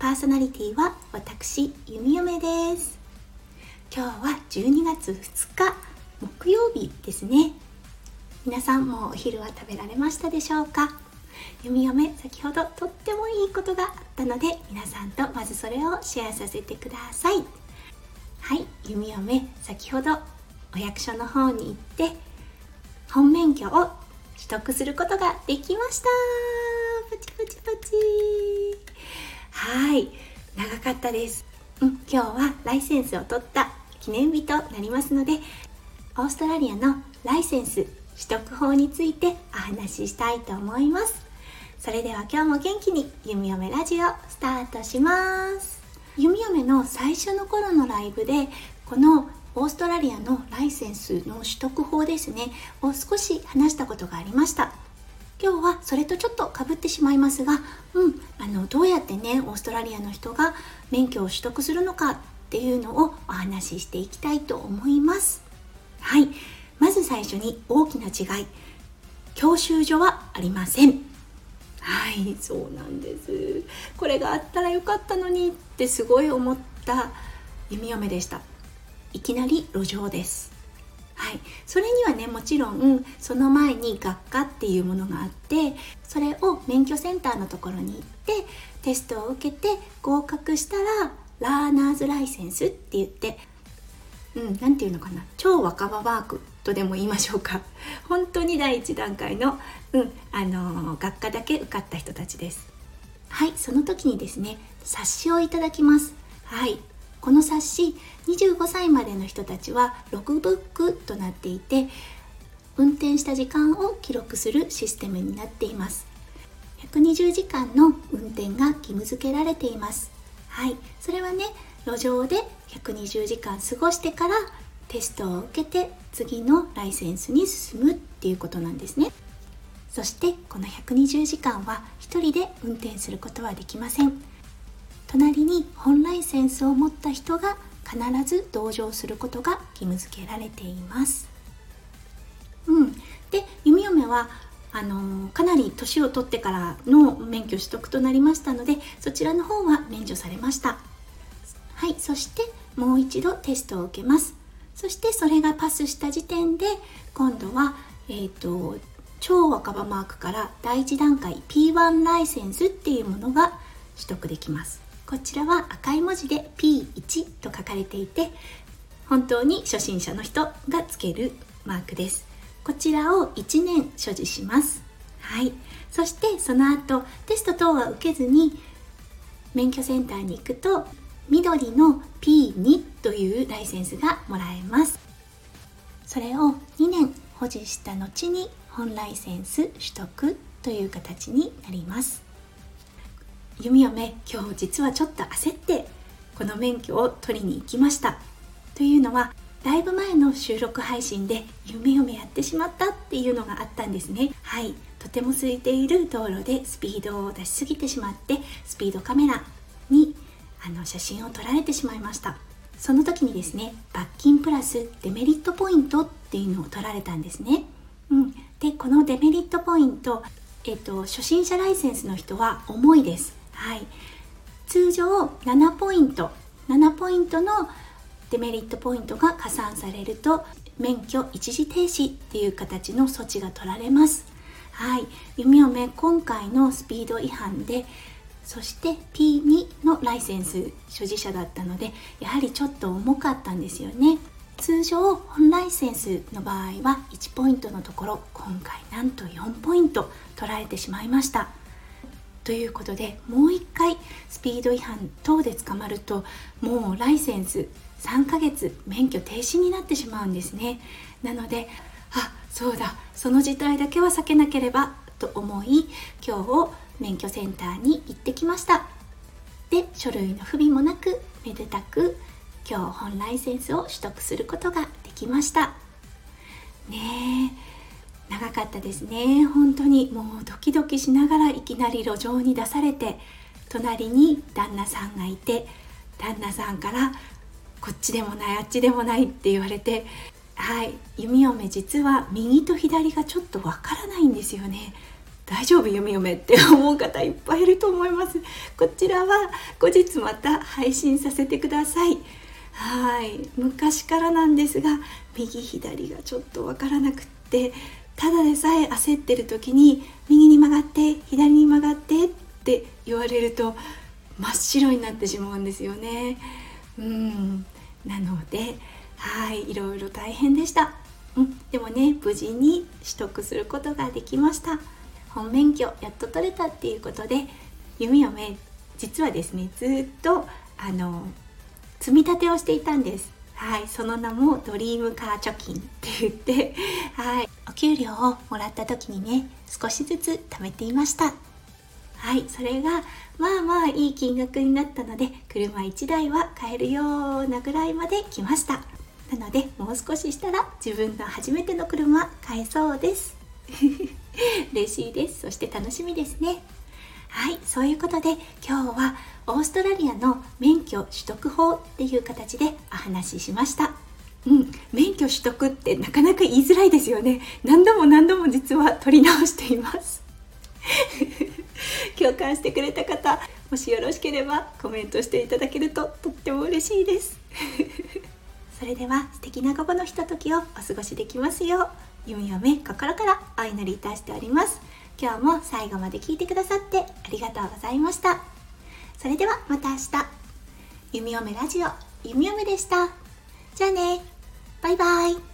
パーソナリティは私弓嫁です。今日は12月2日木曜日ですね。皆さんもお昼は食べられましたでしょうか？弓嫁先ほどとってもいいことがあったので皆さんとまずそれをシェアさせてください。はい弓嫁先ほどお役所の方に行って本免許を取得することができました。パチパチパチ。はい。長かったです、うん、今日はライセンスを取った記念日となりますのでオーストラリアのライセンス取得法についてお話ししたいと思います。それでは今日も元気に弓嫁ラジオスタートします。弓嫁の最初の頃のライブでこのオーストラリアのライセンスの取得法ですねを少し話したことがありました。今日はそれとちょっとかぶってしまいますが、うん、あのどうやってねオーストラリアの人が免許を取得するのかっていうのをお話ししていきたいと思います。はい。まず最初に大きな違い。教習所はありません。はいそうなんです。これがあったらよかったのにってすごい思った弓嫁でした。いきなり路上です。はい、それにはねもちろんその前に学科っていうものがあってそれを免許センターのところに行ってテストを受けて合格したらラーナーズライセンスって言ってうん何て言うのかな。超若葉ワークとでも言いましょうか。本当に第一段階の,、うんあの学科だけ受かった人たちです。はい。その時にですね冊子をいただきます。はい。この冊子25歳までの人たちはログブックとなっていて運転した時間を記録するシステムになっています。120時間の運転が義務付けられています。はい。それはね路上で120時間過ごしてからテストを受けて次のライセンスに進むっていうことなんですね。そしてこの120時間は1人で運転することはできません。隣に本ライセンスを持った人が必ず同乗することが義務付けられています。うん、で弓嫁はあのかなり年を取ってからの免許取得となりましたのでそちらの方は免除されました。はい。そしてもう一度テストを受けます。そしてそれがパスした時点で今度は、えーと、超若葉マークから第1段階 P1 ライセンスっていうものが取得できます。こちらは赤い文字で P1 と書かれていて本当に初心者の人がつけるマークです。こちらを1年所持します。はい。そしてその後テスト等は受けずに免許センターに行くと緑の P2 というライセンスがもらえます。それを2年保持した後に本ライセンス取得という形になります。弓嫁今日実はちょっと焦ってこの免許を取りに行きました。というのはだいぶ前の収録配信で夢嫁やってしまったっていうのがあったんですね。はい。とても空いている道路でスピードを出しすぎてしまってスピードカメラにあの写真を撮られてしまいました。その時にですね罰金プラスデメリットポイントっていうのを取られたんですね、うん、でこのデメリットポイントえっと、初心者ライセンスの人は重いです。はい、通常7ポイント。7ポイントのデメリットポイントが加算されると免許一時停止っていう形の措置が取られます。はい、弓嫁今回のスピード違反でそして P2 のライセンス所持者だったのでやはりちょっと重かったんですよね。通常本ライセンスの場合は1ポイントのところ今回なんと4ポイント取られてしまいました。ということでもう一回スピード違反等で捕まるともうライセンス3ヶ月免許停止になってしまうんですね。なのであそうだその事態だけは避けなければと思い今日を免許センターに行ってきました。で書類の不備もなくめでたく今日本ライセンスを取得することができました。ねえ。長かったですね。本当にもうドキドキしながらいきなり路上に出されて隣に旦那さんがいて旦那さんからこっちでもないあっちでもないって言われてはい弓嫁実は右と左がちょっとわからないんですよね。大丈夫弓嫁って思う方いっぱいいると思います。こちらは後日また配信させてください。はい昔からなんですが右左がちょっとわからなくってただでさえ焦ってる時に右に曲がって左に曲がってって言われると真っ白になってしまうんですよね。うん。なのではいいろいろ大変でした、うん、でもね無事に取得することができました。本免許やっと取れたっていうことで弓嫁実はですねずっとあの積み立てをしていたんです。はいその名もドリームカー貯金って言ってはいお給料をもらった時にね少しずつ貯めていました。はいそれがまあまあいい金額になったので車1台は買えるようなぐらいまで来ました。なのでもう少ししたら自分の初めての車買えそうです。嬉しいです。そして楽しみですね。はいそういうことで今日はオーストラリアの免許取得法っていう形でお話ししました。うん、免許取得ってなかなか言いづらいですよね。何度も何度も実は取り直しています。共感してくれた方もしよろしければコメントしていただけるととっても嬉しいです。それでは素敵な午後のひとときをお過ごしできますよう弓嫁心からお祈りいたしております。今日も最後まで聞いてくださってありがとうございました。それではまた明日。弓嫁ラジオ弓嫁でした。じゃあね。バイバイ。